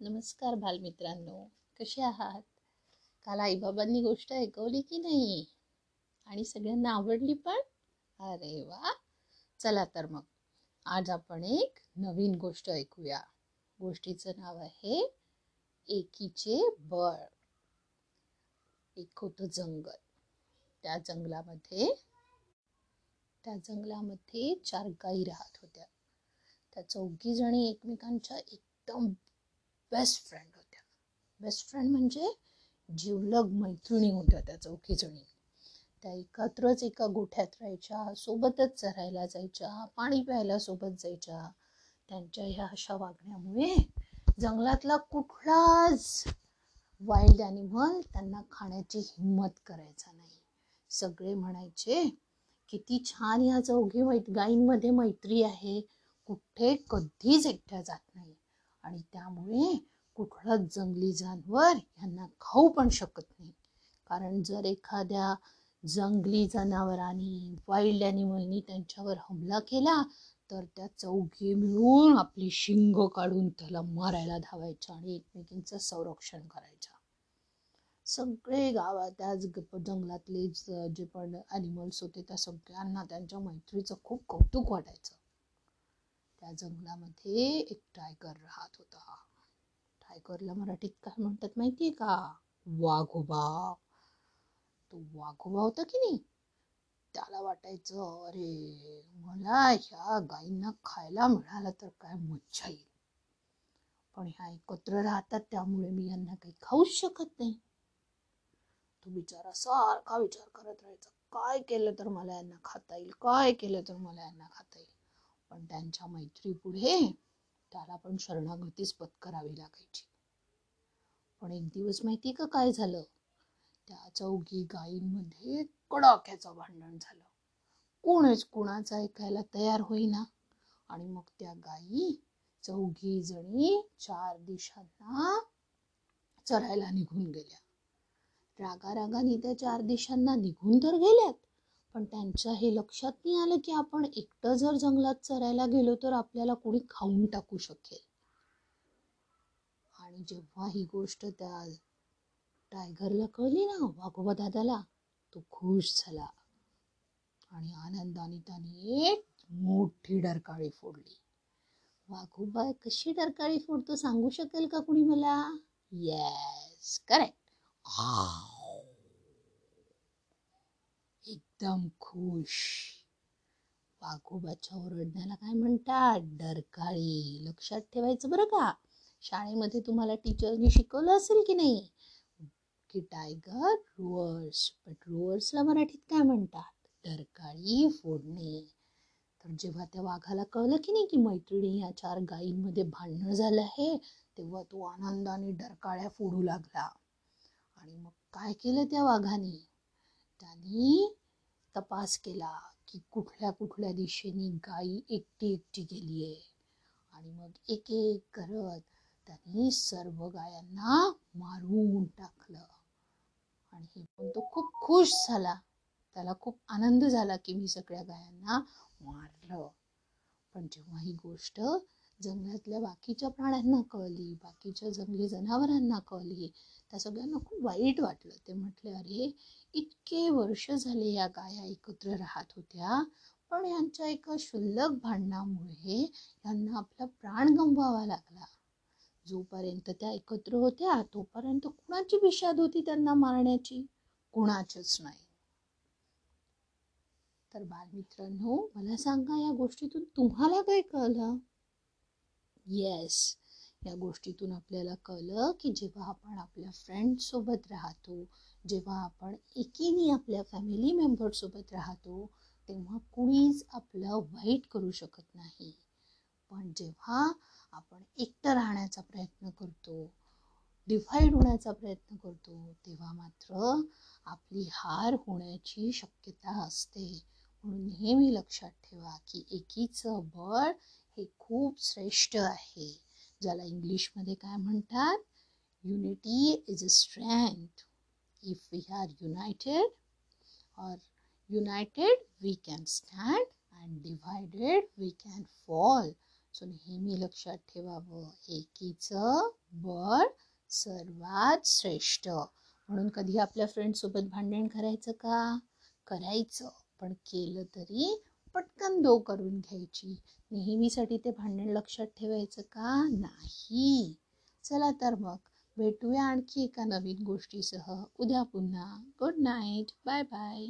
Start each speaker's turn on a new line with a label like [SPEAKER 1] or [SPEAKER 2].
[SPEAKER 1] नमस्कार बालमित्रांनो कसे आहात? काल आईबाबांनी गोष्ट ऐकवली की नाही? आणि सगळ्यांना आवडली पण? अरे वा! चला तर मग. आज आपण एक नवीन गोष्ट ऐकूया. गोष्टीचं नाव आहे एकीचे बळ. एक होतं जंगल. त्या जंगलामध्ये त्या जंगलामध्ये चार गायी राहत होत्या. त्या चौघी जणी एकमेकांच्या एकदम बेस्ट फ्रेंड होत्या. बेस्ट फ्रेंड म्हणजे जीवलग मैत्रिणी होत्या त्या चौघी जणी त्या एकत्रच एका गोठ्यात राहायच्या सोबतच चरायला जायच्या पाणी प्यायला सोबत जायच्या. त्यांच्या ह्या अशा वागण्यामुळे जंगलातला कुठलाच वाईल्ड ॲनिमल त्यांना खाण्याची हिंमत करायचा नाही. सगळे म्हणायचे किती छान या चौघी मैत गायींमध्ये मैत्री आहे. कुठे कधीच एकट्या जात नाही. आणि त्यामुळे कुठलंच जंगली जानवर यांना खाऊ पण शकत नाही. कारण जर एखाद्या जंगली जनावरांनी वाईल्ड ॲनिमलनी त्यांच्यावर हमला केला तर त्या चौघी मिळून आपली शिंग काढून त्याला मारायला धावायच्या आणि एकमेकींचं संरक्षण करायच्या. सगळे गावात त्याच जंगलातले जे पण ॲनिमल्स होते त्या सगळ्यांना त्यांच्या मैत्रीचं खूप कौतुक वाटायचं. त्या जंगलामध्ये एक टायगर राहत होता. टायगरला मराठीत काय म्हणतात माहितीये का? वाघोबा. तो वाघोबा होता की नाही? त्याला वाटायचं अरे मला ह्या गायींना खायला मिळालं तर काय मज्जा येईल. पण ह्या एकत्र राहतात त्यामुळे मी यांना काही खाऊच शकत नाही. तो बिचारा सारखा विचार करत राहायचा. काय केलं तर मला यांना खाता येईल? काय केलं तर मला यांना खाता येईल? पण त्यांच्या मैत्री पुढे त्याला पण शरणागतीच पत्करावी लागायची. पण एक दिवस माहिती का काय झालं? त्या चौघी गायींमध्ये कडाक्याचं भांडण झालं. कोणच कुणाचं ऐकायला तयार होईना. आणि मग त्या गायी चौघी जणी चार दिशांना चरायला निघून गेल्या. रागा रागाने त्या चार दिशांना निघून तर गेल्यात. पण त्यांच्या हे लक्षात नाही आलं की आपण एकटं जर जंगलात चरायला गेलो तर आपल्याला कोणी खाऊन टाकू शकेल. आणि जेव्हा ही गोष्ट त्या टायगरला कळली ना वाघोबा दादाला तो खुश झाला. आणि आनंदाने त्याने एक मोठी डरकाळी फोडली. वाघोबा कशी डरकाळी फोडतो सांगू शकेल का कुणी मला? येस करेक्ट एकदम खुश. वाघोबाच्या ओरडण्याला काय म्हणतात? डरकाळी. लक्षात ठेवायचं बरं का? शाळेमध्ये तुम्हाला टीचरनी शिकवलं असेल की नाही? की टायगर रुअर्स बट रुअर्सला मराठीत काय म्हणतात? डरकाळी फोडणे. तर जेव्हा त्या वाघाला कळलं की नाही की मैत्रिणी या चार गायींमध्ये भांडणं झालं आहे तेव्हा तो आनंदाने डरकाळ्या फोडू लागला. आणि मग काय केलं त्या वाघाने? त्यांनी तपास केला की कुठल्या कुठल्या दिशेने गायी एकटी एकटी गेली आहे आणि मग एक एक करत त्यांनी सर्व गायांना मारून टाकलं. आणि हे पण तो खूप खुश झाला. त्याला खूप आनंद झाला की मी सगळ्या गायांना मारलं. पण जेव्हा ही गोष्ट जंगलातल्या बाकीच्या प्राण्यांना कळली बाकीच्या जंगली जनावरांना कळली. त्या सगळ्यांना खूप वाईट वाटलं. ते म्हटले अरे इतके वर्ष झाले या गाया एकत्र राहत होत्या पण यांच्या एका शुल्लक भांडणामुळे यांना आपला प्राण गमवावा लागला. जोपर्यंत त्या एकत्र होत्या तोपर्यंत कुणाची विषाद होती त्यांना मारण्याची? कुणाचीच नाही. तर बालमित्रांनो मला सांगा या गोष्टीतून तुम्हाला काय कळलं? येस या गोष्टीतून आपल्याला कळलं की जेव्हा आपण आपल्या फ्रेंडसोबत राहतो जेव्हा आपण एकीने आपल्या फॅमिली मेंबरसोबत राहतो तेव्हा कुणीच आपलं वाईट करू शकत नाही. पण जेव्हा आपण एकटं राहण्याचा प्रयत्न करतो डिव्हाइड होण्याचा प्रयत्न करतो तेव्हा मात्र आपली हार होण्याची शक्यता असते. म्हणून नेहमी लक्षात ठेवा की एकीचं बळ हे खूप श्रेष्ठ आहे. ज्याला इंग्लिशमध्ये काय म्हणतात? Unity is a strength if we are united और united we can stand and divided we can fall so नेहमी लक्षात ठेवावं. एकीचं बळ सर्वात श्रेष्ठ. म्हणून कधी आपल्या फ्रेंडसोबत भांडण करायचं का? करायचं. पण केलं तरी पटकन दो करून घ्यायची. नेहमीसाठी ते भांडण लक्षात ठेवायचं का? नाही. चला तर मग भेटूया आणखी एका नवीन गोष्टीसह. उद्या पुन्हा. Good night bye bye